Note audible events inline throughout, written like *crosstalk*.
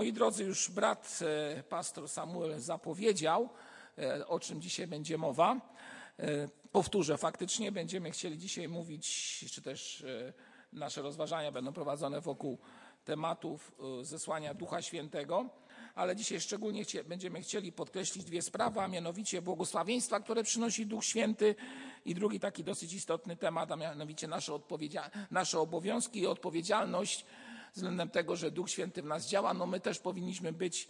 Moi drodzy, już brat e, pastor Samuel zapowiedział, e, o czym dzisiaj będzie mowa. E, Powtórzę, faktycznie będziemy chcieli dzisiaj mówić, czy też nasze rozważania będą prowadzone wokół tematów zesłania Ducha Świętego, ale dzisiaj szczególnie będziemy chcieli podkreślić dwie sprawy, a mianowicie błogosławieństwa, które przynosi Duch Święty i drugi taki dosyć istotny temat, a mianowicie nasze, nasze obowiązki i odpowiedzialność względem tego, że Duch Święty w nas działa. No my też powinniśmy być e,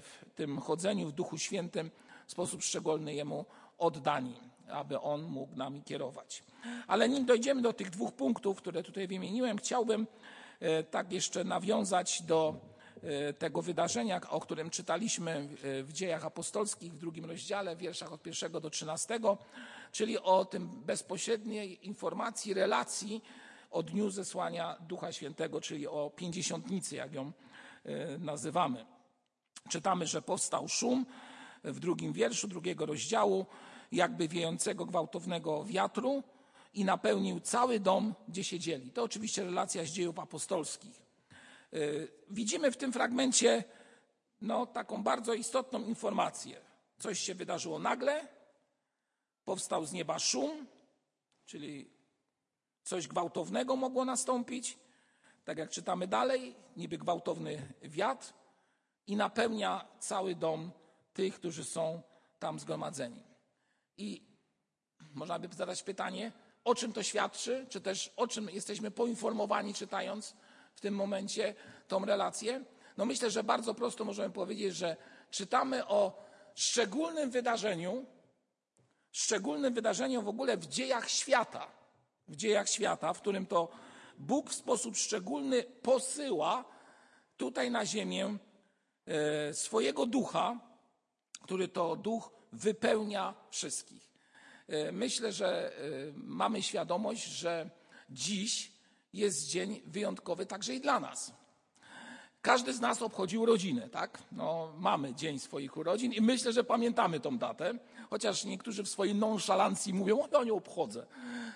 w tym chodzeniu w Duchu Świętym w sposób szczególny Jemu oddani, aby On mógł nami kierować. Ale nim dojdziemy do tych dwóch punktów, które tutaj wymieniłem, chciałbym e, tak jeszcze nawiązać do e, tego wydarzenia, o którym czytaliśmy w dziejach apostolskich w drugim rozdziale, w wierszach od pierwszego do trzynastego, czyli o tym bezpośredniej informacji, relacji o dniu zesłania Ducha Świętego, czyli o pięćdziesiątnicy, jak ją e, nazywamy. Czytamy, że powstał szum w drugim wierszu drugiego rozdziału, jakby wiejącego gwałtownego wiatru i napełnił cały dom, gdzie siedzieli. To oczywiście relacja z dziejów apostolskich. E, Widzimy w tym fragmencie no, taką bardzo istotną informację. Coś się wydarzyło nagle, powstał z nieba szum, czyli coś gwałtownego mogło nastąpić, tak jak czytamy dalej, niby gwałtowny wiatr i napełnia cały dom tych, którzy są tam zgromadzeni. I można by zadać pytanie, o czym to świadczy, czy też o czym jesteśmy poinformowani, czytając w tym momencie tą relację? No myślę, że bardzo prosto możemy powiedzieć, że czytamy o szczególnym wydarzeniu, szczególnym wydarzeniu w ogóle w dziejach świata, w dziejach świata, w którym to Bóg w sposób szczególny posyła tutaj na ziemię e, swojego ducha, który to duch wypełnia wszystkich. E, Myślę, że e, mamy świadomość, że dziś jest dzień wyjątkowy także i dla nas. Każdy z nas obchodził urodziny, tak? No, mamy dzień swoich urodzin i myślę, że pamiętamy tą datę, chociaż niektórzy w swojej nonszalancji mówią, o, ja nie obchodzę.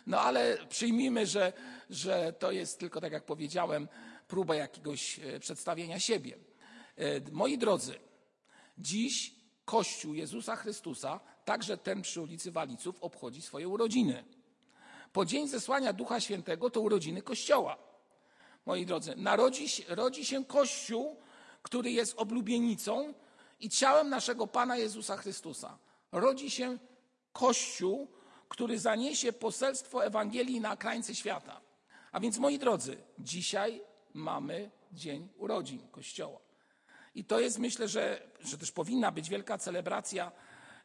No ale przyjmijmy, że, że to jest tylko, tak jak powiedziałem, próba jakiegoś e, przedstawienia siebie. E, Moi drodzy, dziś Kościół Jezusa Chrystusa, także ten przy ulicy Waliców, obchodzi swoje urodziny. Po dzień zesłania Ducha Świętego to urodziny Kościoła. Moi drodzy, narodzi, rodzi się Kościół, który jest oblubienicą i ciałem naszego Pana Jezusa Chrystusa. Rodzi się Kościół, który zaniesie poselstwo Ewangelii na krańce świata. A więc, moi drodzy, dzisiaj mamy dzień urodzin Kościoła. I to jest, myślę, że, że też powinna być wielka celebracja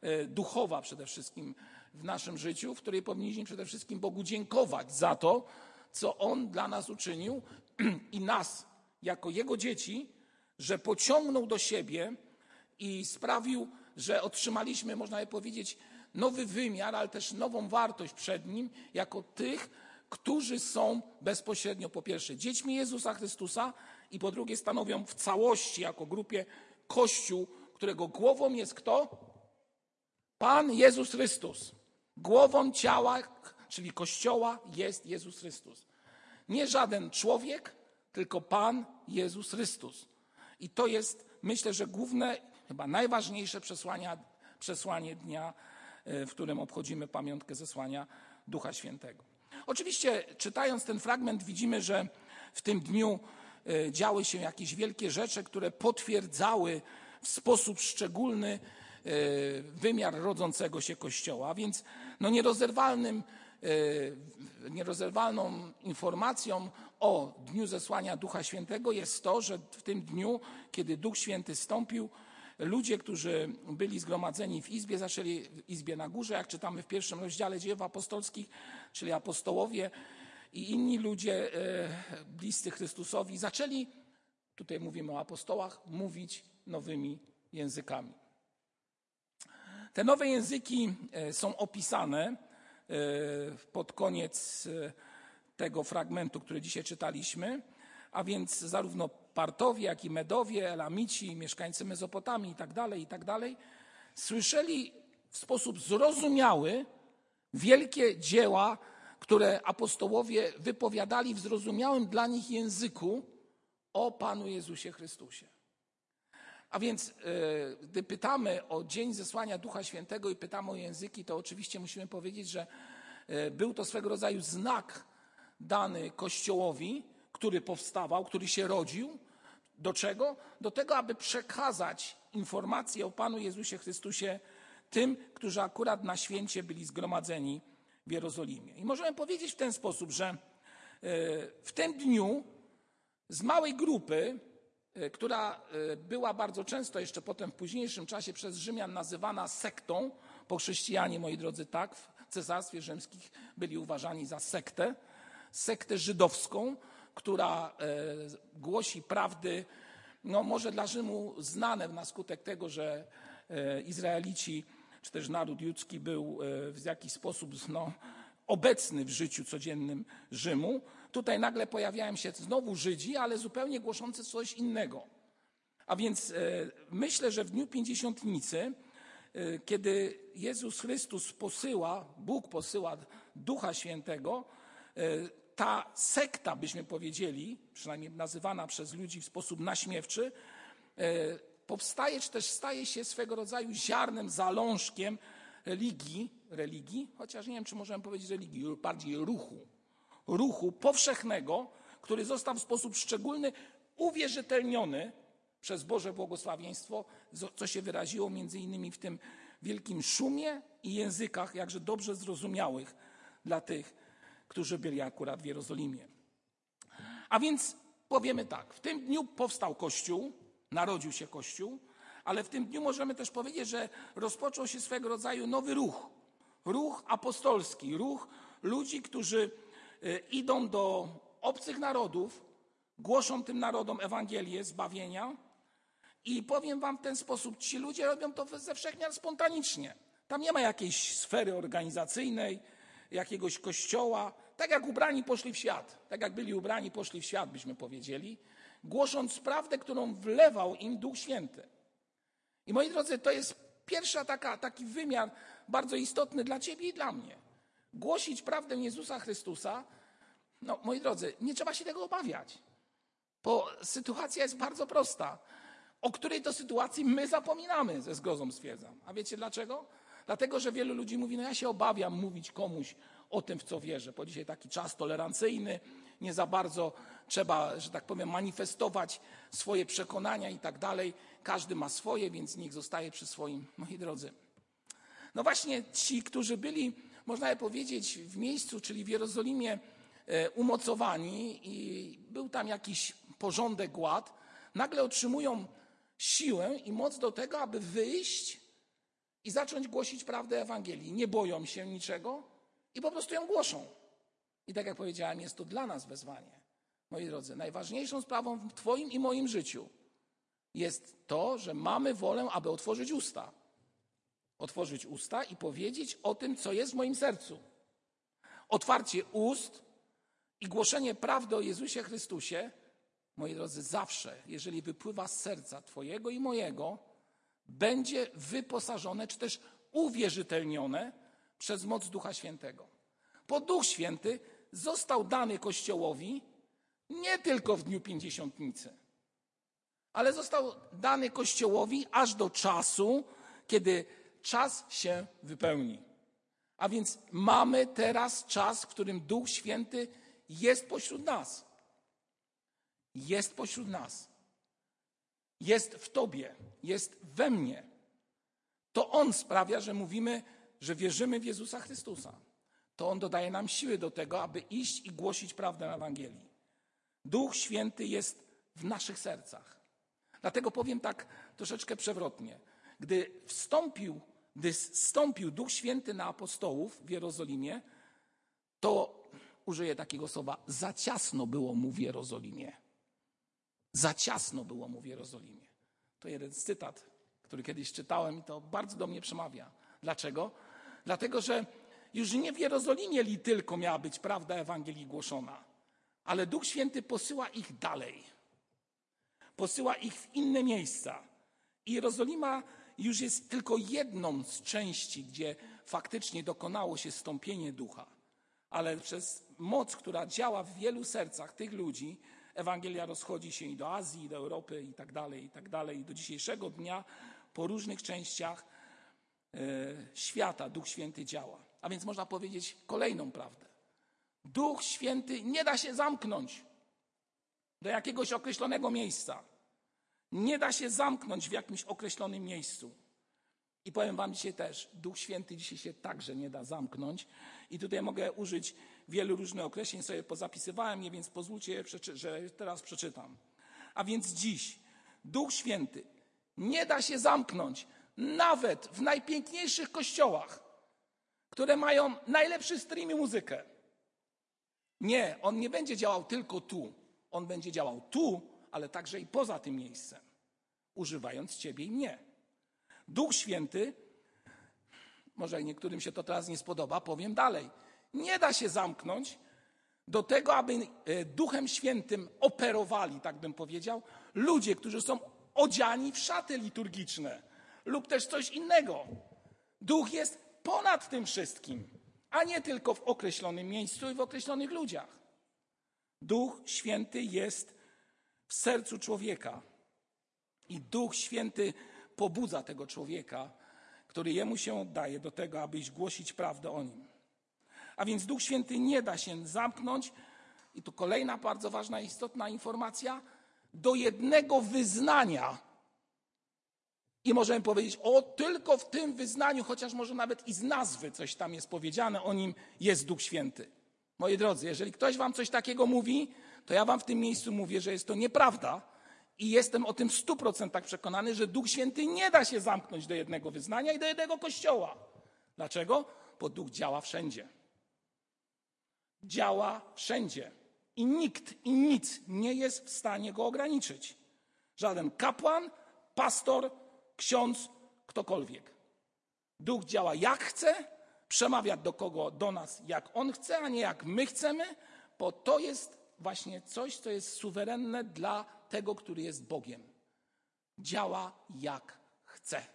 e, duchowa przede wszystkim w naszym życiu, w której powinniśmy przede wszystkim Bogu dziękować za to, co On dla nas uczynił *clears throat* i nas, jako Jego dzieci, że pociągnął do siebie i sprawił, że otrzymaliśmy, można by powiedzieć, nowy wymiar, ale też nową wartość przed Nim, jako tych, którzy są bezpośrednio po pierwsze dziećmi Jezusa Chrystusa i po drugie stanowią w całości, jako grupie, Kościół, którego głową jest kto? Pan Jezus Chrystus. Głową ciała, czyli Kościoła jest Jezus Chrystus. Nie żaden człowiek, tylko Pan Jezus Chrystus. I to jest, myślę, że główne, chyba najważniejsze przesłanie dnia, w którym obchodzimy pamiątkę zesłania Ducha Świętego. Oczywiście, czytając ten fragment, widzimy, że w tym dniu e, działy się jakieś wielkie rzeczy, które potwierdzały w sposób szczególny e, wymiar rodzącego się Kościoła. Więc no, nierozerwalnym, e, nierozerwalną informacją o dniu zesłania Ducha Świętego jest to, że w tym dniu, kiedy Duch Święty stąpił, ludzie, którzy byli zgromadzeni w izbie, zaczęli w izbie na górze, jak czytamy w pierwszym rozdziale dziejów apostolskich, czyli apostołowie i inni ludzie e, bliscy Chrystusowi, zaczęli, tutaj mówimy o apostołach, mówić nowymi językami. Te nowe języki e, są opisane e, pod koniec tego fragmentu, który dzisiaj czytaliśmy, a więc zarówno Partowie, jak i Medowie, Elamici, mieszkańcy Mezopotamii tak tak dalej, słyszeli w sposób zrozumiały wielkie dzieła, które apostołowie wypowiadali w zrozumiałym dla nich języku o Panu Jezusie Chrystusie. A więc, e, gdy pytamy o dzień zesłania Ducha Świętego i pytamy o języki, to oczywiście musimy powiedzieć, że e, był to swego rodzaju znak dany Kościołowi, który powstawał, który się rodził. Do czego? Do tego, aby przekazać informację o Panu Jezusie Chrystusie tym, którzy akurat na święcie byli zgromadzeni w Jerozolimie. I możemy powiedzieć w ten sposób, że e, w tym dniu z małej grupy, e, która e, była bardzo często jeszcze potem w późniejszym czasie przez Rzymian nazywana sektą, bo chrześcijanie, moi drodzy, tak, w cesarstwie rzymskich byli uważani za sektę, sektę żydowską, która głosi prawdy, no może dla Rzymu znane na skutek tego, że Izraelici czy też naród ludzki był e, w jakiś sposób no, obecny w życiu codziennym Rzymu. Tutaj nagle pojawiają się znowu Żydzi, ale zupełnie głoszący coś innego. A więc e, myślę, że w dniu pięćdziesiątnicy, e, kiedy Jezus Chrystus posyła, Bóg posyła Ducha Świętego, ta sekta, byśmy powiedzieli, przynajmniej nazywana przez ludzi w sposób naśmiewczy, powstaje, czy też staje się swego rodzaju ziarnem, zalążkiem religii, religii, chociaż nie wiem, czy możemy powiedzieć religii, bardziej ruchu, ruchu powszechnego, który został w sposób szczególny uwierzytelniony przez Boże błogosławieństwo, co się wyraziło między innymi w tym wielkim szumie i językach, jakże dobrze zrozumiałych dla tych, którzy byli akurat w Jerozolimie. A więc powiemy tak, w tym dniu powstał Kościół, narodził się Kościół, ale w tym dniu możemy też powiedzieć, że rozpoczął się swego rodzaju nowy ruch. Ruch apostolski, ruch ludzi, którzy e, idą do obcych narodów, głoszą tym narodom Ewangelię zbawienia. I powiem Wam w ten sposób: ci ludzie robią to ze wszechmiar spontanicznie. Tam nie ma jakiejś sfery organizacyjnej, jakiegoś kościoła. Tak jak ubrani poszli w świat, tak jak byli ubrani, poszli w świat, byśmy powiedzieli głosząc prawdę, którą wlewał im Duch Święty. I moi drodzy, to jest pierwszy taki wymiar bardzo istotny dla Ciebie i dla mnie. Głosić prawdę Jezusa Chrystusa, no moi drodzy, nie trzeba się tego obawiać, bo sytuacja jest bardzo prosta, o której to sytuacji my zapominamy, ze zgrozą stwierdzam. A wiecie dlaczego? Dlatego, że wielu ludzi mówi, no ja się obawiam mówić komuś o tym, w co wierzę, bo dzisiaj taki czas tolerancyjny, nie za bardzo trzeba, że tak powiem, manifestować swoje przekonania i tak dalej. Każdy ma swoje, więc niech zostaje przy swoim, moi drodzy. No właśnie ci, którzy byli, można by powiedzieć, w miejscu, czyli w Jerozolimie e, umocowani i był tam jakiś porządek, ład, nagle otrzymują siłę i moc do tego, aby wyjść i zacząć głosić prawdę Ewangelii. Nie boją się niczego i po prostu ją głoszą. I tak jak powiedziałem, jest to dla nas wezwanie. Moi drodzy, najważniejszą sprawą w Twoim i moim życiu jest to, że mamy wolę, aby otworzyć usta. Otworzyć usta i powiedzieć o tym, co jest w moim sercu. Otwarcie ust i głoszenie prawdy o Jezusie Chrystusie, moi drodzy, zawsze, jeżeli wypływa z serca Twojego i mojego, będzie wyposażone czy też uwierzytelnione przez moc Ducha Świętego. Bo Duch Święty został dany Kościołowi nie tylko w dniu pięćdziesiątnicy, ale został dany Kościołowi aż do czasu, kiedy czas się wypełni. A więc mamy teraz czas, w którym Duch Święty jest pośród nas. Jest pośród nas. Jest w Tobie, jest we mnie. To On sprawia, że mówimy, że wierzymy w Jezusa Chrystusa to On dodaje nam siły do tego, aby iść i głosić prawdę Ewangelii. Duch Święty jest w naszych sercach. Dlatego powiem tak troszeczkę przewrotnie. Gdy wstąpił, gdy wstąpił Duch Święty na apostołów w Jerozolimie, to użyję takiego słowa, za ciasno było mu w Jerozolimie. Za ciasno było mu w Jerozolimie. To jeden cytat, który kiedyś czytałem i to bardzo do mnie przemawia. Dlaczego? Dlatego, że już nie w Jerozolimie li tylko miała być prawda Ewangelii głoszona, ale Duch Święty posyła ich dalej. Posyła ich w inne miejsca. I Jerozolima już jest tylko jedną z części, gdzie faktycznie dokonało się stąpienie ducha. Ale przez moc, która działa w wielu sercach tych ludzi, Ewangelia rozchodzi się i do Azji, i do Europy, i tak dalej, i tak dalej. I do dzisiejszego dnia po różnych częściach świata Duch Święty działa. A więc można powiedzieć kolejną prawdę. Duch Święty nie da się zamknąć do jakiegoś określonego miejsca. Nie da się zamknąć w jakimś określonym miejscu. I powiem Wam dzisiaj też, Duch Święty dzisiaj się także nie da zamknąć. I tutaj mogę użyć wielu różnych określeń, sobie pozapisywałem je, więc pozwólcie, że teraz przeczytam. A więc dziś Duch Święty nie da się zamknąć nawet w najpiękniejszych kościołach, które mają najlepszy stream i muzykę. Nie, on nie będzie działał tylko tu. On będzie działał tu, ale także i poza tym miejscem, używając ciebie i mnie. Duch Święty, może niektórym się to teraz nie spodoba, powiem dalej. Nie da się zamknąć do tego, aby e, Duchem Świętym operowali, tak bym powiedział, ludzie, którzy są odziani w szaty liturgiczne lub też coś innego. Duch jest ponad tym wszystkim, a nie tylko w określonym miejscu i w określonych ludziach. Duch Święty jest w sercu człowieka i Duch Święty pobudza tego człowieka, który jemu się oddaje do tego, aby iść głosić prawdę o nim. A więc Duch Święty nie da się zamknąć, i tu kolejna bardzo ważna, istotna informacja, do jednego wyznania. I możemy powiedzieć, o tylko w tym wyznaniu, chociaż może nawet i z nazwy coś tam jest powiedziane o nim, jest Duch Święty. Moi drodzy, jeżeli ktoś wam coś takiego mówi, to ja wam w tym miejscu mówię, że jest to nieprawda i jestem o tym w stu procentach przekonany, że Duch Święty nie da się zamknąć do jednego wyznania i do jednego kościoła. Dlaczego? Bo Duch działa wszędzie. Działa wszędzie. I nikt i nic nie jest w stanie go ograniczyć. Żaden kapłan, pastor, ksiądz, ktokolwiek. Duch działa jak chce, przemawia do kogo, do nas, jak on chce, a nie jak my chcemy, bo to jest właśnie coś, co jest suwerenne dla tego, który jest Bogiem. Działa jak chce,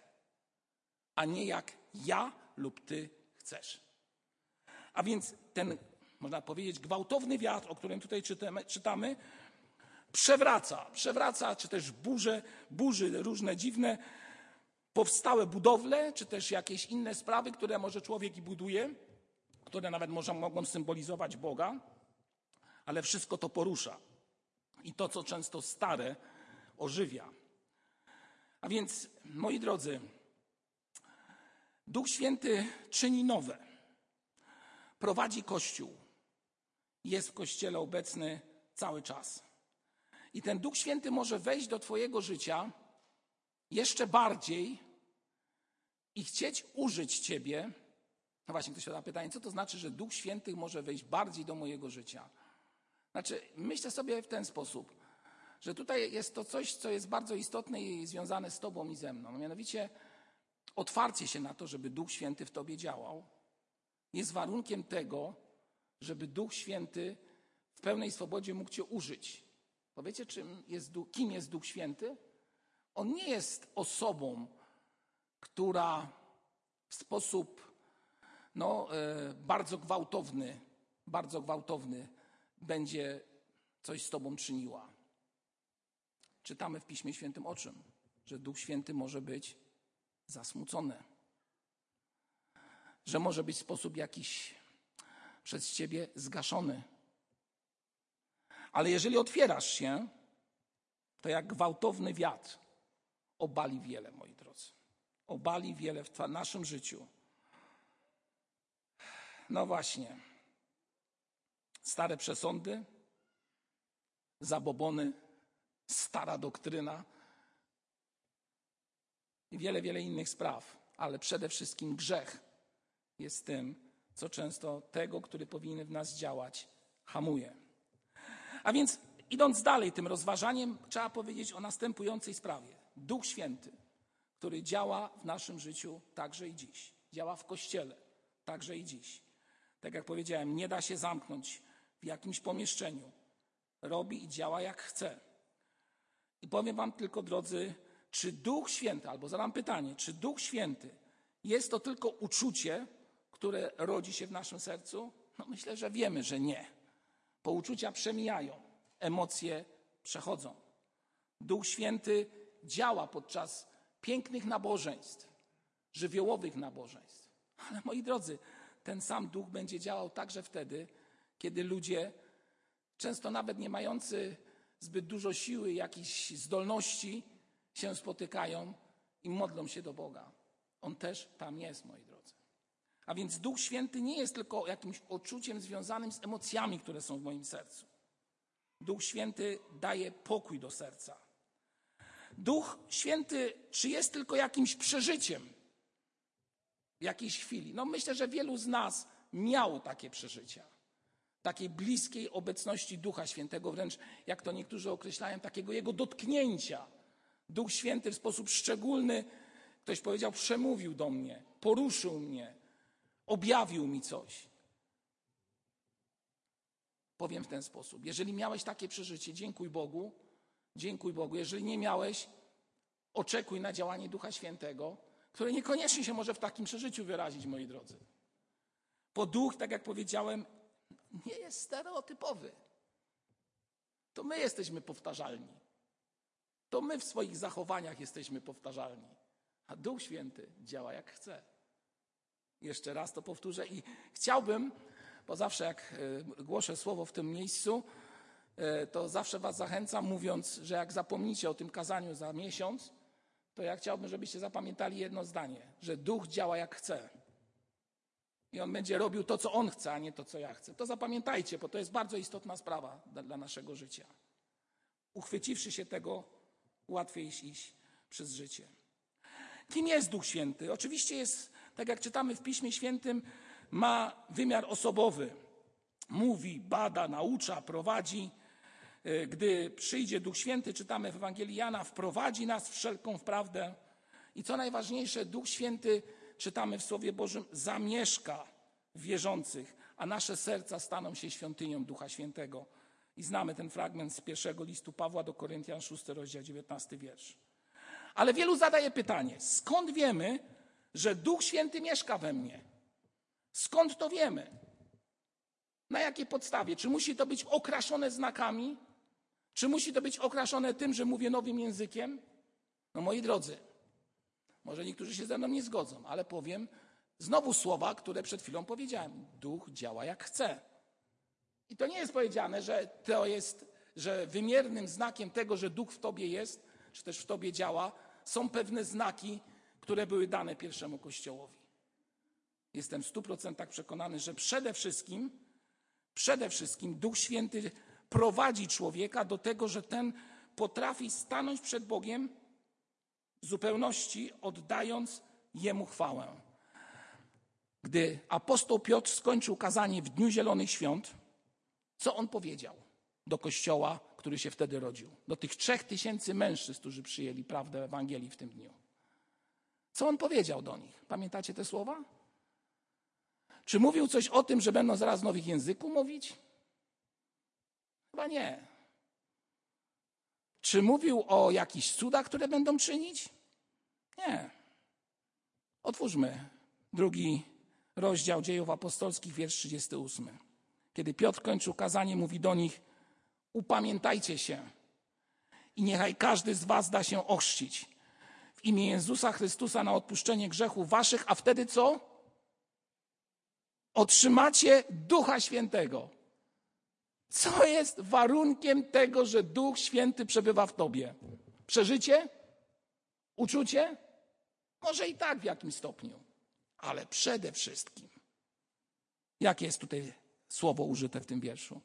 a nie jak ja lub ty chcesz. A więc ten, można powiedzieć, gwałtowny wiatr, o którym tutaj czytamy, czytamy przewraca, przewraca, czy też burze, burzy różne dziwne powstałe budowle, czy też jakieś inne sprawy, które może człowiek i buduje, które nawet może, mogą symbolizować Boga, ale wszystko to porusza. I to, co często stare, ożywia. A więc, moi drodzy, Duch Święty czyni nowe. Prowadzi Kościół. Jest w Kościele obecny cały czas. I ten Duch Święty może wejść do Twojego życia jeszcze bardziej i chcieć użyć Ciebie. No właśnie, ktoś zada pytanie, co to znaczy, że Duch Święty może wejść bardziej do mojego życia? Znaczy, myślę sobie w ten sposób, że tutaj jest to coś, co jest bardzo istotne i związane z Tobą i ze mną. Mianowicie otwarcie się na to, żeby Duch Święty w Tobie działał, jest warunkiem tego, żeby Duch Święty w pełnej swobodzie mógł Cię użyć. Powiecie, czym jest, kim jest Duch Święty? On nie jest osobą, która w sposób no, e, bardzo gwałtowny, bardzo gwałtowny będzie coś z Tobą czyniła. Czytamy w Piśmie Świętym o czym? Że Duch Święty może być zasmucony. Że może być w sposób jakiś przez Ciebie zgaszony. Ale jeżeli otwierasz się, to jak gwałtowny wiatr obali wiele, moi drodzy. Obali wiele w naszym życiu. No właśnie. Stare przesądy, zabobony, stara doktryna i wiele, wiele innych spraw, ale przede wszystkim grzech jest tym, co często tego, który powinien w nas działać, hamuje. A więc idąc dalej tym rozważaniem, trzeba powiedzieć o następującej sprawie. Duch Święty, który działa w naszym życiu także i dziś. Działa w Kościele, także i dziś. Tak jak powiedziałem, nie da się zamknąć w jakimś pomieszczeniu. Robi i działa jak chce. I powiem Wam tylko, drodzy, czy Duch Święty, albo zadam pytanie, czy Duch Święty jest to tylko uczucie, które rodzi się w naszym sercu? No myślę, że wiemy, że nie. Bo uczucia przemijają. emocje przechodzą. Duch Święty działa podczas pięknych nabożeństw, żywiołowych nabożeństw. Ale moi drodzy, ten sam duch będzie działał także wtedy, kiedy ludzie, często nawet nie mający zbyt dużo siły, jakichś zdolności, się spotykają i modlą się do Boga. On też tam jest, moi drodzy. A więc Duch Święty nie jest tylko jakimś odczuciem związanym z emocjami, które są w moim sercu. Duch Święty daje pokój do serca. Duch Święty, czy jest tylko jakimś przeżyciem w jakiejś chwili? No myślę, że wielu z nas miało takie przeżycia. Takiej bliskiej obecności Ducha Świętego, wręcz jak to niektórzy określają, takiego jego dotknięcia. Duch Święty w sposób szczególny, ktoś powiedział, przemówił do mnie, poruszył mnie, objawił mi coś. Powiem w ten sposób. Jeżeli miałeś takie przeżycie, dziękuj Bogu, dziękuj Bogu. Jeżeli nie miałeś, oczekuj na działanie Ducha Świętego, które niekoniecznie się może w takim przeżyciu wyrazić, moi drodzy. Bo duch, tak jak powiedziałem, nie jest stereotypowy. To my jesteśmy powtarzalni. To my w swoich zachowaniach jesteśmy powtarzalni. A Duch Święty działa jak chce. Jeszcze raz to powtórzę i chciałbym, bo zawsze jak e, głoszę słowo w tym miejscu, to zawsze Was zachęcam, mówiąc, że jak zapomnicie o tym kazaniu za miesiąc, to ja chciałbym, żebyście zapamiętali jedno zdanie, że duch działa jak chce. I on będzie robił to, co on chce, a nie to, co ja chcę. To zapamiętajcie, bo to jest bardzo istotna sprawa dla, dla naszego życia. Uchwyciwszy się tego, łatwiej iść przez życie. Kim jest Duch Święty? Oczywiście jest, tak jak czytamy w Piśmie Świętym, ma wymiar osobowy. Mówi, bada, naucza, prowadzi. E, gdy przyjdzie Duch Święty, czytamy w Ewangelii Jana, wprowadzi nas wszelką w prawdę. I co najważniejsze, Duch Święty, czytamy w Słowie Bożym, zamieszka wierzących, a nasze serca staną się świątynią Ducha Świętego. I znamy ten fragment z pierwszego listu Pawła do Koryntian, 6 rozdział, 19 wiersz. Ale wielu zadaje pytanie, skąd wiemy, że Duch Święty mieszka we mnie? Skąd to wiemy? Na jakiej podstawie? Czy musi to być okraszone znakami? Czy musi to być okraszone tym, że mówię nowym językiem? No moi drodzy, może niektórzy się ze mną nie zgodzą, ale powiem znowu słowa, które przed chwilą powiedziałem. Duch działa jak chce. I to nie jest powiedziane, że to jest, że wymiernym znakiem tego, że duch w tobie jest, czy też w tobie działa, są pewne znaki, które były dane pierwszemu kościołowi. Jestem w stu procentach przekonany, że przede wszystkim, przede wszystkim Duch Święty prowadzi człowieka do tego, że ten potrafi stanąć przed Bogiem w zupełności, oddając Jemu chwałę. Gdy apostoł Piotr skończył kazanie w Dniu Zielonych Świąt, co on powiedział do kościoła, który się wtedy rodził? Do tych trzech tysięcy mężczyzn, którzy przyjęli prawdę Ewangelii w tym dniu. Co on powiedział do nich? Pamiętacie te słowa? Czy mówił coś o tym, że będą zaraz nowych języku mówić? Chyba nie. Czy mówił o jakichś cudach, które będą czynić? Nie. Otwórzmy drugi rozdział dziejów apostolskich, wiersz 38. Kiedy Piotr kończył kazanie, mówi do nich: Upamiętajcie się i niechaj każdy z Was da się ochrzcić w imię Jezusa Chrystusa na odpuszczenie grzechów Waszych, a wtedy co? Otrzymacie Ducha Świętego. Co jest warunkiem tego, że Duch Święty przebywa w Tobie? Przeżycie? Uczucie? Może i tak w jakimś stopniu, ale przede wszystkim, jakie jest tutaj słowo użyte w tym wierszu.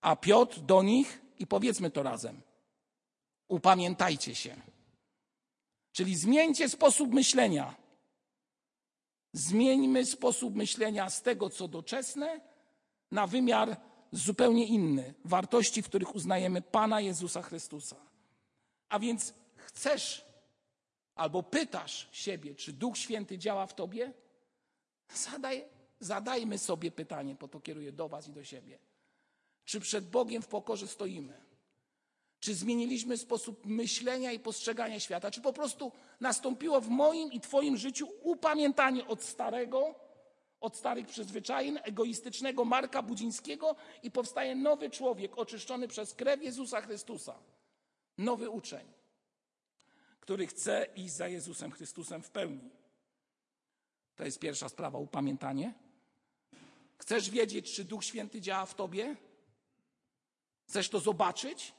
A Piotr do nich, i powiedzmy to razem, upamiętajcie się. Czyli zmieńcie sposób myślenia. Zmieńmy sposób myślenia z tego, co doczesne, na wymiar zupełnie inny. Wartości, w których uznajemy Pana Jezusa Chrystusa. A więc chcesz albo pytasz siebie, czy Duch Święty działa w tobie? Zadaj Zadajmy sobie pytanie, po to kieruję do Was i do siebie. Czy przed Bogiem w pokorze stoimy? Czy zmieniliśmy sposób myślenia i postrzegania świata? Czy po prostu nastąpiło w moim i Twoim życiu upamiętanie od starego, od starych przyzwyczajeń, egoistycznego Marka Budzińskiego i powstaje nowy człowiek oczyszczony przez krew Jezusa Chrystusa. Nowy uczeń, który chce iść za Jezusem Chrystusem w pełni. To jest pierwsza sprawa, upamiętanie. Chcesz wiedzieć, czy Duch Święty działa w tobie? Chcesz to zobaczyć?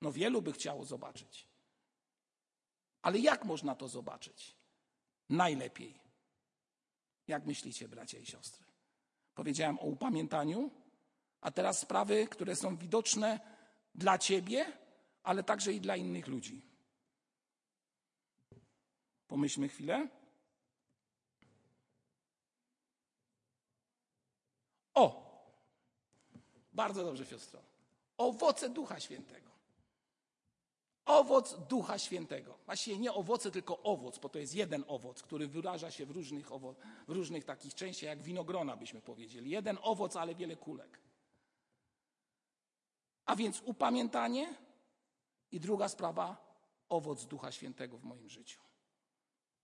No wielu by chciało zobaczyć. Ale jak można to zobaczyć? Najlepiej. Jak myślicie, bracia i siostry? Powiedziałem o upamiętaniu, a teraz sprawy, które są widoczne dla ciebie, ale także i dla innych ludzi. Pomyślmy chwilę. O! Bardzo dobrze, siostro. Owoce Ducha Świętego. Owoc Ducha Świętego. Właściwie nie owoce, tylko owoc, bo to jest jeden owoc, który wyraża się w różnych, owo- w różnych takich częściach, jak winogrona byśmy powiedzieli. Jeden owoc, ale wiele kulek. A więc upamiętanie i druga sprawa, owoc Ducha Świętego w moim życiu.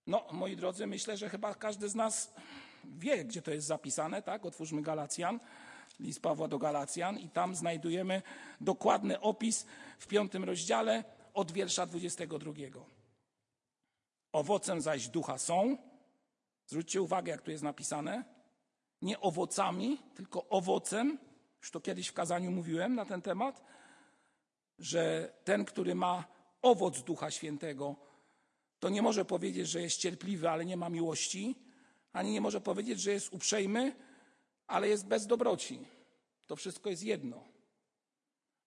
No, moi drodzy, myślę, że chyba każdy z nas wie, gdzie to jest zapisane, tak? Otwórzmy Galacjan, list Pawła do Galacjan i tam znajdujemy dokładny opis w piątym rozdziale od wiersza 22. Owocem zaś ducha są, zwróćcie uwagę, jak tu jest napisane, nie owocami, tylko owocem, już to kiedyś w kazaniu mówiłem na ten temat, że ten, który ma owoc Ducha Świętego, to nie może powiedzieć, że jest cierpliwy, ale nie ma miłości, ani nie może powiedzieć, że jest uprzejmy, ale jest bez dobroci. To wszystko jest jedno.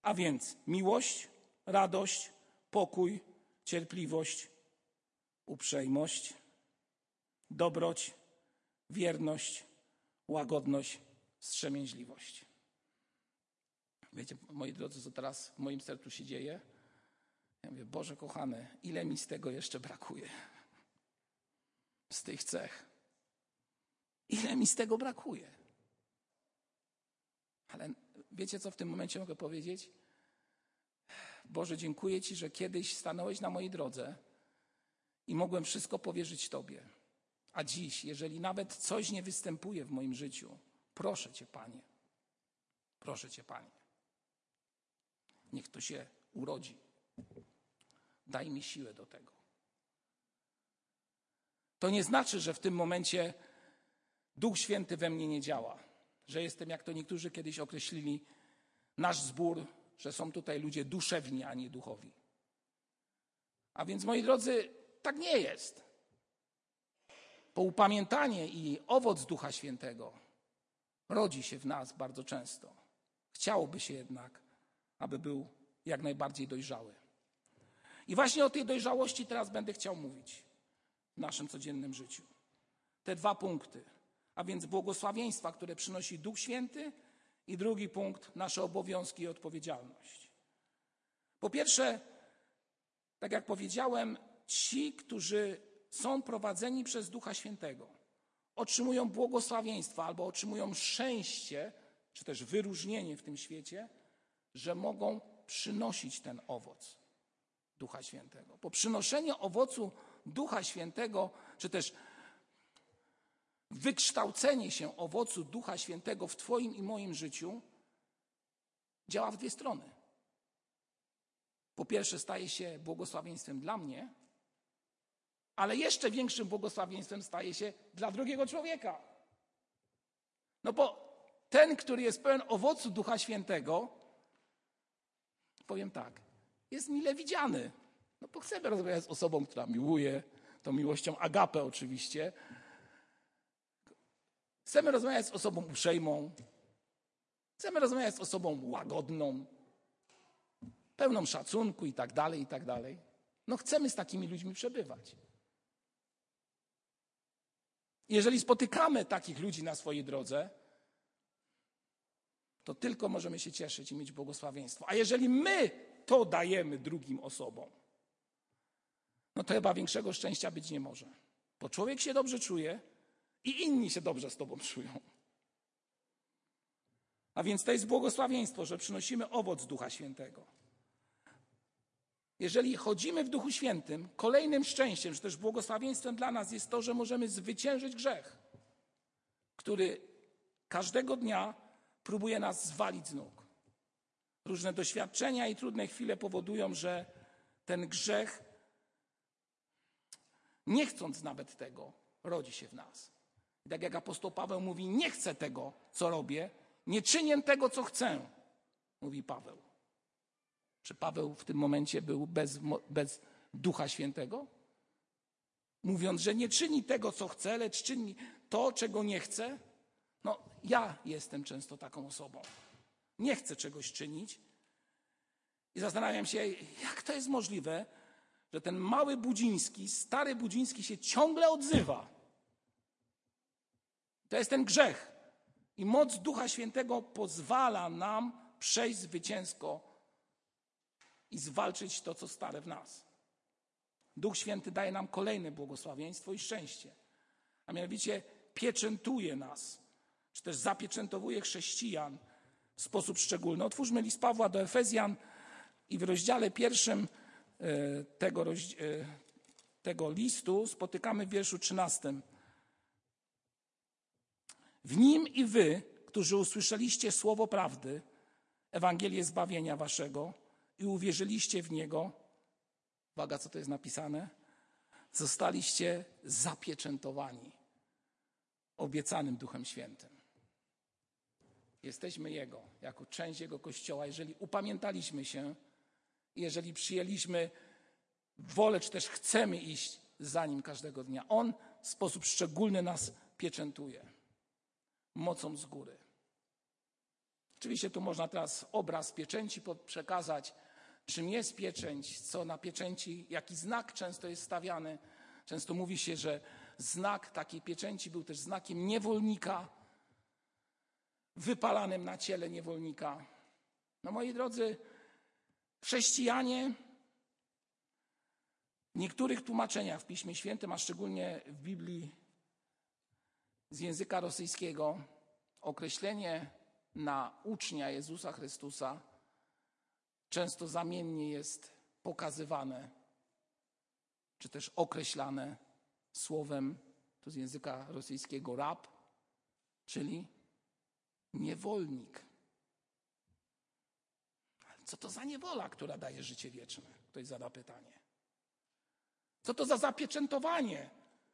A więc miłość, radość, pokój, cierpliwość, uprzejmość, dobroć, wierność, łagodność, wstrzemięźliwość. Wiecie, moi drodzy, co teraz w moim sercu się dzieje? Ja mówię, Boże kochany, ile mi z tego jeszcze brakuje? Z tych cech. Ile mi z tego brakuje? Ale wiecie, co w tym momencie mogę powiedzieć? Boże, dziękuję Ci, że kiedyś stanąłeś na mojej drodze i mogłem wszystko powierzyć Tobie. A dziś, jeżeli nawet coś nie występuje w moim życiu, proszę Cię, Panie, proszę Cię, Panie, niech to się urodzi. Daj mi siłę do tego. To nie znaczy, że w tym momencie Duch Święty we mnie nie działa, że jestem, jak to niektórzy kiedyś określili, nasz zbór, że są tutaj ludzie duszewni, a nie duchowi. A więc, moi drodzy, tak nie jest. Bo upamiętanie i owoc Ducha Świętego rodzi się w nas bardzo często. Chciałoby się jednak, aby był jak najbardziej dojrzały. I właśnie o tej dojrzałości teraz będę chciał mówić w naszym codziennym życiu. Te dwa punkty, a więc błogosławieństwa, które przynosi Duch Święty, i drugi punkt nasze obowiązki i odpowiedzialność. Po pierwsze, tak jak powiedziałem, ci, którzy są prowadzeni przez Ducha Świętego, otrzymują błogosławieństwa albo otrzymują szczęście, czy też wyróżnienie w tym świecie, że mogą przynosić ten owoc Ducha Świętego. Bo przynoszenie owocu Ducha Świętego, czy też wykształcenie się owocu Ducha Świętego w Twoim i moim życiu działa w dwie strony. Po pierwsze, staje się błogosławieństwem dla mnie, ale jeszcze większym błogosławieństwem staje się dla drugiego człowieka. No bo ten, który jest pełen owocu Ducha Świętego, powiem tak, jest mile widziany. No bo chcemy rozmawiać z osobą, która miłuje, tą miłością agapę oczywiście. Chcemy rozmawiać z osobą uprzejmą. Chcemy rozmawiać z osobą łagodną, pełną szacunku i tak dalej, i tak dalej. No chcemy z takimi ludźmi przebywać. Jeżeli spotykamy takich ludzi na swojej drodze, to tylko możemy się cieszyć i mieć błogosławieństwo. A jeżeli my to dajemy drugim osobom, no to chyba większego szczęścia być nie może. Bo człowiek się dobrze czuje i inni się dobrze z Tobą czują. A więc to jest błogosławieństwo, że przynosimy owoc Ducha Świętego. Jeżeli chodzimy w Duchu Świętym, kolejnym szczęściem, czy też błogosławieństwem dla nas jest to, że możemy zwyciężyć grzech, który każdego dnia próbuje nas zwalić z nóg. Różne doświadczenia i trudne chwile powodują, że ten grzech, nie chcąc nawet tego, rodzi się w nas. I tak jak apostoł Paweł mówi, nie chcę tego, co robię, nie czynię tego, co chcę, mówi Paweł. Czy Paweł w tym momencie był bez, bez Ducha Świętego? Mówiąc, że nie czyni tego, co chce, lecz czyni to, czego nie chce. No, ja jestem często taką osobą. Nie chcę czegoś czynić. I zastanawiam się, jak to jest możliwe, że ten mały Budziński, stary Budziński się ciągle odzywa. To jest ten grzech. I moc Ducha Świętego pozwala nam przejść zwycięsko i zwalczyć to, co stare w nas. Duch Święty daje nam kolejne błogosławieństwo i szczęście, a mianowicie pieczętuje nas, czy też zapieczętowuje chrześcijan w sposób szczególny. Otwórzmy list Pawła do Efezjan i w rozdziale pierwszym e, tego, e, tego listu spotykamy w wierszu trzynastym. W nim i wy, którzy usłyszeliście słowo prawdy, Ewangelię zbawienia waszego i uwierzyliście w niego, uwaga, co to jest napisane, zostaliście zapieczętowani obiecanym Duchem Świętym. Jesteśmy Jego, jako część Jego Kościoła. Jeżeli upamiętaliśmy się, jeżeli przyjęliśmy wolę, czy też chcemy iść za Nim każdego dnia, On w sposób szczególny nas pieczętuje mocą z góry. Oczywiście tu można teraz obraz pieczęci przekazać, czym jest pieczęć, co na pieczęci, jaki znak często jest stawiany. Często mówi się, że znak takiej pieczęci był też znakiem niewolnika, wypalanym na ciele niewolnika. No moi drodzy, chrześcijanie w niektórych tłumaczeniach w Piśmie Świętym, a szczególnie w Biblii z języka rosyjskiego, określenie na ucznia Jezusa Chrystusa często zamiennie jest pokazywane, czy też określane słowem, to z języka rosyjskiego rab, czyli niewolnik. Co to za niewola, która daje życie wieczne? Ktoś zada pytanie. Co to za zapieczętowanie,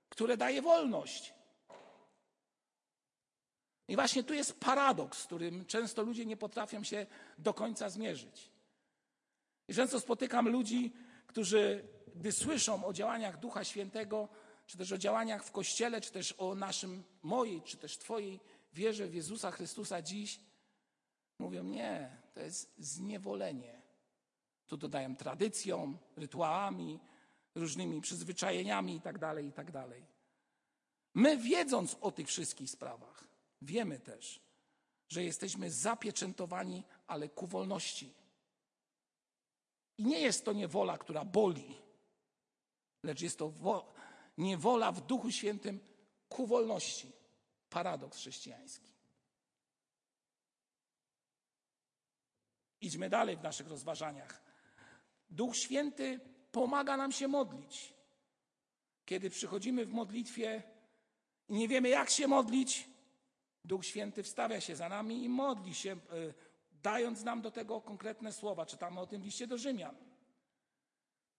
które daje wolność? I właśnie tu jest paradoks, z którym często ludzie nie potrafią się do końca zmierzyć. I często spotykam ludzi, którzy, gdy słyszą o działaniach Ducha Świętego, czy też o działaniach w Kościele, czy też o naszym, mojej, czy też Twojej wierze w Jezusa Chrystusa dziś, mówią: Nie, to jest zniewolenie. Tu dodają tradycją, rytuałami, różnymi przyzwyczajeniami itd., tak itd. Tak My, wiedząc o tych wszystkich sprawach, wiemy też, że jesteśmy zapieczętowani, ale ku wolności. I nie jest to niewola, która boli, lecz jest to niewola w Duchu Świętym ku wolności. Paradoks chrześcijański. Idźmy dalej w naszych rozważaniach. Duch Święty pomaga nam się modlić. Kiedy przychodzimy w modlitwie i nie wiemy, jak się modlić, Duch Święty wstawia się za nami i modli się, e, dając nam do tego konkretne słowa. Czytamy o tym w liście do Rzymian.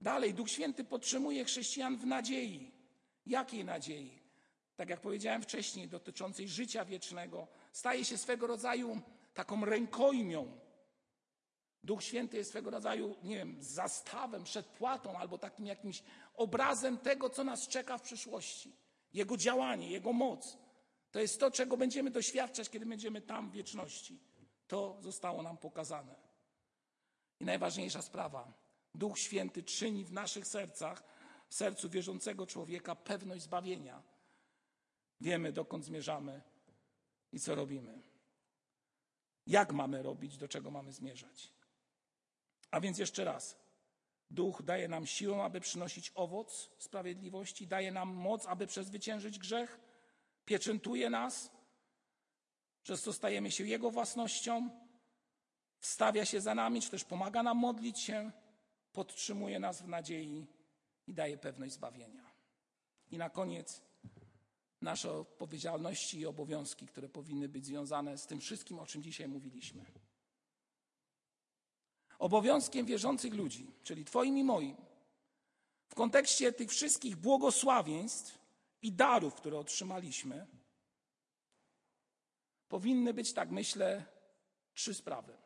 Dalej, Duch Święty podtrzymuje chrześcijan w nadziei. Jakiej nadziei? Tak jak powiedziałem wcześniej, dotyczącej życia wiecznego, staje się swego rodzaju taką rękojmią. Duch Święty jest swego rodzaju, nie wiem, zastawem, przedpłatą albo takim jakimś obrazem tego, co nas czeka w przyszłości. Jego działanie, Jego moc. To jest to, czego będziemy doświadczać, kiedy będziemy tam w wieczności. To zostało nam pokazane. I najważniejsza sprawa. Duch Święty czyni w naszych sercach, w sercu wierzącego człowieka pewność zbawienia. Wiemy, dokąd zmierzamy i co robimy. Jak mamy robić, do czego mamy zmierzać. A więc jeszcze raz. Duch daje nam siłę, aby przynosić owoc sprawiedliwości, daje nam moc, aby przezwyciężyć grzech pieczętuje nas, przez co stajemy się Jego własnością, wstawia się za nami, czy też pomaga nam modlić się, podtrzymuje nas w nadziei i daje pewność zbawienia. I na koniec nasze odpowiedzialności i obowiązki, które powinny być związane z tym wszystkim, o czym dzisiaj mówiliśmy. Obowiązkiem wierzących ludzi, czyli Twoim i moim, w kontekście tych wszystkich błogosławieństw i darów, które otrzymaliśmy, powinny być, tak myślę, trzy sprawy.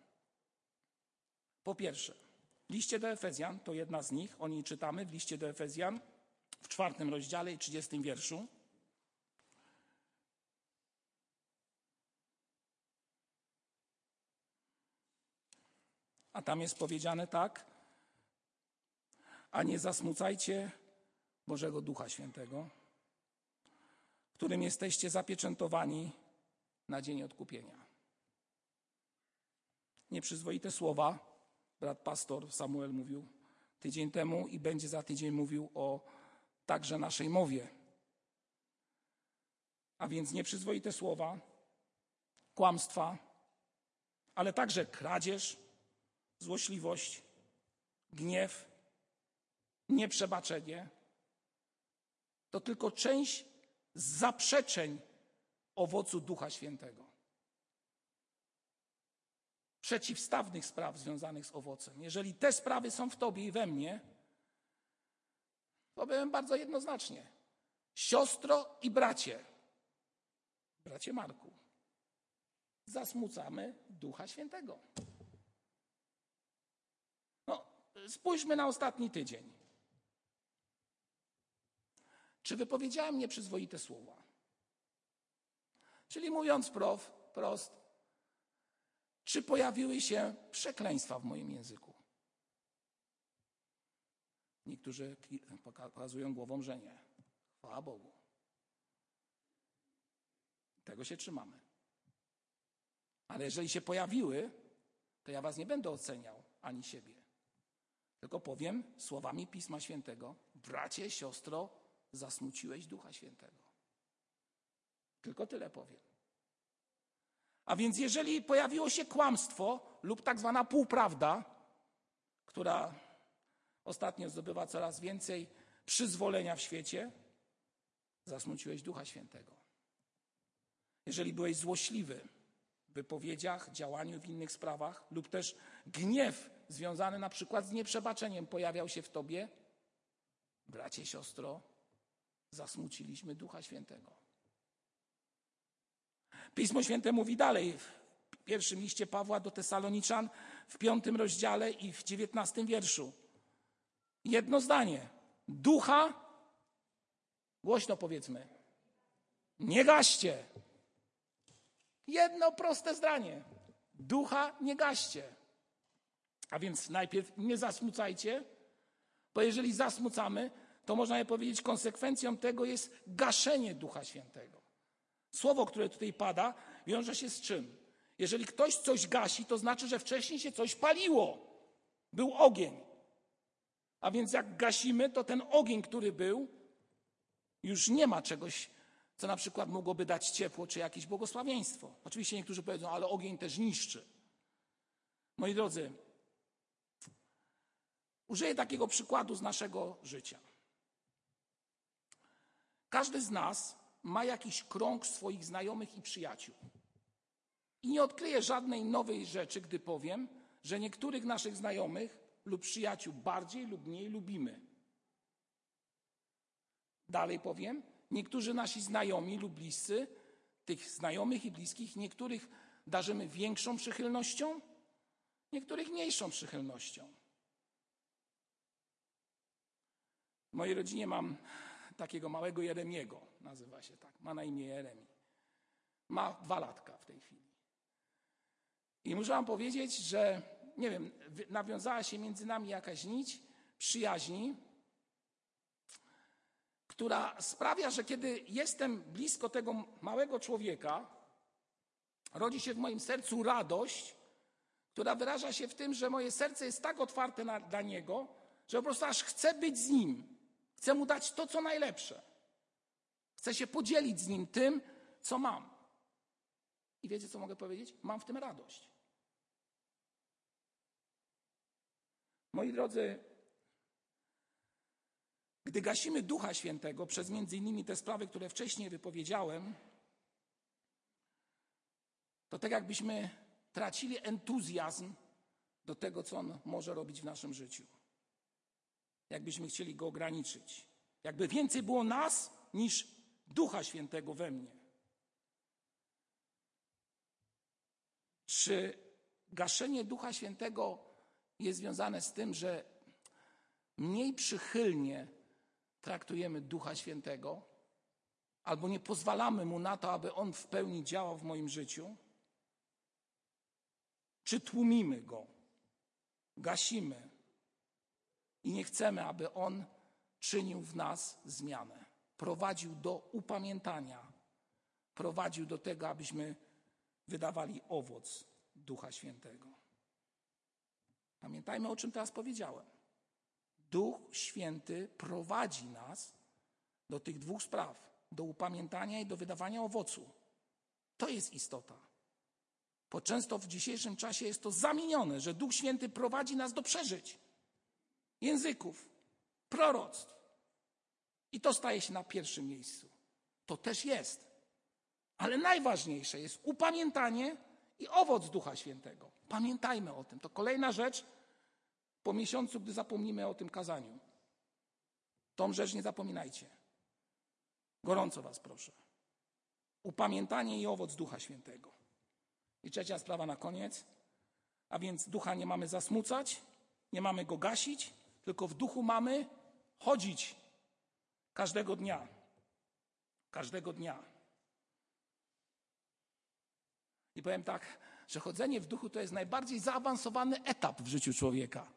Po pierwsze, w liście do Efezjan, to jedna z nich, o niej czytamy w liście do Efezjan w czwartym rozdziale i trzydziestym wierszu. A tam jest powiedziane tak, a nie zasmucajcie Bożego Ducha Świętego, którym jesteście zapieczętowani na dzień odkupienia. Nieprzyzwoite słowa, brat pastor Samuel mówił tydzień temu i będzie za tydzień mówił o także naszej mowie. A więc nieprzyzwoite słowa, kłamstwa, ale także kradzież, złośliwość, gniew, nieprzebaczenie to tylko część zaprzeczeń owocu Ducha Świętego. Przeciwstawnych spraw związanych z owocem. Jeżeli te sprawy są w Tobie i we mnie, powiem bardzo jednoznacznie. Siostro i bracie, bracie Marku, zasmucamy Ducha Świętego. No, spójrzmy na ostatni tydzień. Czy wypowiedziałem nieprzyzwoite słowa? Czyli mówiąc prof, prost, czy pojawiły się przekleństwa w moim języku? Niektórzy pokazują głową, że nie. Chwała Bogu. Tego się trzymamy. Ale jeżeli się pojawiły, to ja was nie będę oceniał ani siebie. Tylko powiem słowami Pisma Świętego: bracie, siostro, zasmuciłeś Ducha Świętego. Tylko tyle powiem. A więc jeżeli pojawiło się kłamstwo lub tak zwana półprawda, która ostatnio zdobywa coraz więcej przyzwolenia w świecie, zasmuciłeś Ducha Świętego. Jeżeli byłeś złośliwy w wypowiedziach, działaniu w innych sprawach, lub też gniew związany na przykład z nieprzebaczeniem pojawiał się w tobie, bracie, siostro, zasmuciliśmy Ducha Świętego. Pismo Święte mówi dalej w pierwszym liście Pawła do Tesaloniczan w piątym rozdziale i w dziewiętnastym wierszu. Jedno zdanie. Ducha, głośno powiedzmy, nie gaście. Jedno proste zdanie. Ducha nie gaście. A więc najpierw nie zasmucajcie, bo jeżeli zasmucamy, to można je powiedzieć, konsekwencją tego jest gaszenie Ducha Świętego. Słowo, które tutaj pada, wiąże się z czym? Jeżeli ktoś coś gasi, to znaczy, że wcześniej się coś paliło. Był ogień. A więc jak gasimy, to ten ogień, który był, już nie ma czegoś, co na przykład mogłoby dać ciepło czy jakieś błogosławieństwo. Oczywiście niektórzy powiedzą, ale ogień też niszczy. Moi drodzy, użyję takiego przykładu z naszego życia. Każdy z nas ma jakiś krąg swoich znajomych i przyjaciół. I nie odkryję żadnej nowej rzeczy, gdy powiem, że niektórych naszych znajomych lub przyjaciół bardziej lub mniej lubimy. Dalej powiem, niektórzy nasi znajomi lub bliscy, tych znajomych i bliskich, niektórych darzymy większą przychylnością, niektórych mniejszą przychylnością. W mojej rodzinie mam takiego małego Jeremiego, nazywa się tak, ma na imię Jeremi. Ma dwa latka w tej chwili. I muszę wam powiedzieć, że, nie wiem, nawiązała się między nami jakaś nić przyjaźni, która sprawia, że kiedy jestem blisko tego małego człowieka, rodzi się w moim sercu radość, która wyraża się w tym, że moje serce jest tak otwarte na, dla niego, że po prostu aż chcę być z nim. Chcę mu dać to, co najlepsze. Chcę się podzielić z nim tym, co mam. I wiecie, co mogę powiedzieć? Mam w tym radość. Moi drodzy, Gdy gasimy Ducha Świętego przez między innymi te sprawy, które wcześniej wypowiedziałem, to tak jakbyśmy tracili entuzjazm do tego, co On może robić w naszym życiu. Jakbyśmy chcieli Go ograniczyć. Jakby więcej było nas niż Ducha Świętego we mnie. Czy gaszenie Ducha Świętego jest związane z tym, że mniej przychylnie traktujemy Ducha Świętego, albo nie pozwalamy Mu na to, aby On w pełni działał w moim życiu? Czy tłumimy Go, gasimy i nie chcemy, aby On czynił w nas zmianę, prowadził do upamiętania, prowadził do tego, abyśmy wydawali owoc Ducha Świętego. Pamiętajmy, o czym teraz powiedziałem. Duch Święty prowadzi nas do tych dwóch spraw: do upamiętania i do wydawania owocu. To jest istota. Bo często w dzisiejszym czasie jest to zamienione, że Duch Święty prowadzi nas do przeżyć, języków, proroctw. I to staje się na pierwszym miejscu. To też jest. Ale najważniejsze jest upamiętanie i owoc Ducha Świętego. Pamiętajmy o tym. To kolejna rzecz po miesiącu, gdy zapomnimy o tym kazaniu. Tą rzecz nie zapominajcie. Gorąco Was proszę. Upamiętanie i owoc Ducha Świętego. I trzecia sprawa na koniec. A więc ducha nie mamy zasmucać, nie mamy go gasić, tylko w duchu mamy chodzić każdego dnia. Każdego dnia. I powiem tak, że chodzenie w duchu to jest najbardziej zaawansowany etap w życiu człowieka.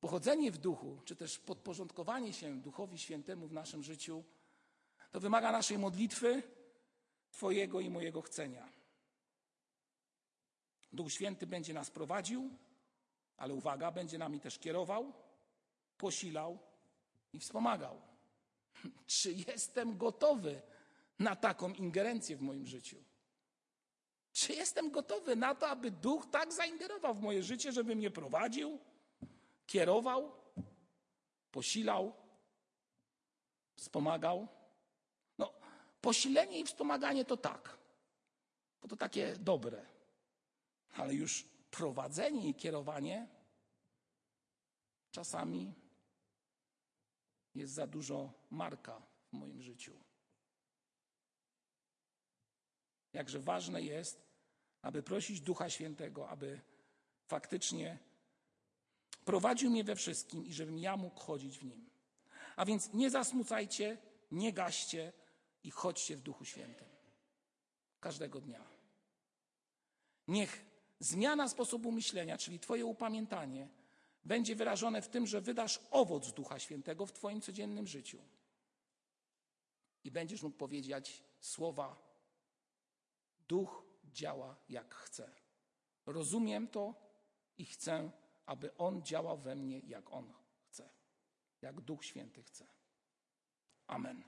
Pochodzenie w duchu, czy też podporządkowanie się Duchowi Świętemu w naszym życiu, to wymaga naszej modlitwy, Twojego i mojego chcenia. Duch Święty będzie nas prowadził, ale uwaga, będzie nami też kierował, posilał i wspomagał. *laughs* Czy jestem gotowy na taką ingerencję w moim życiu? Czy jestem gotowy na to, aby duch tak zaingerował w moje życie, żeby mnie prowadził, kierował, posilał, wspomagał? No, posilenie i wspomaganie to tak, bo to takie dobre, ale już prowadzenie i kierowanie czasami jest za dużo marka w moim życiu. Jakże ważne jest, aby prosić Ducha Świętego, aby faktycznie prowadził mnie we wszystkim i żebym ja mógł chodzić w nim. A więc nie zasmucajcie, nie gaście i chodźcie w Duchu Świętym. Każdego dnia. Niech zmiana sposobu myślenia, czyli Twoje upamiętanie, będzie wyrażone w tym, że wydasz owoc Ducha Świętego w Twoim codziennym życiu. I będziesz mógł powiedzieć słowa: Duch działa jak chce. Rozumiem to i chcę, aby On działał we mnie jak On chce, jak Duch Święty chce. Amen.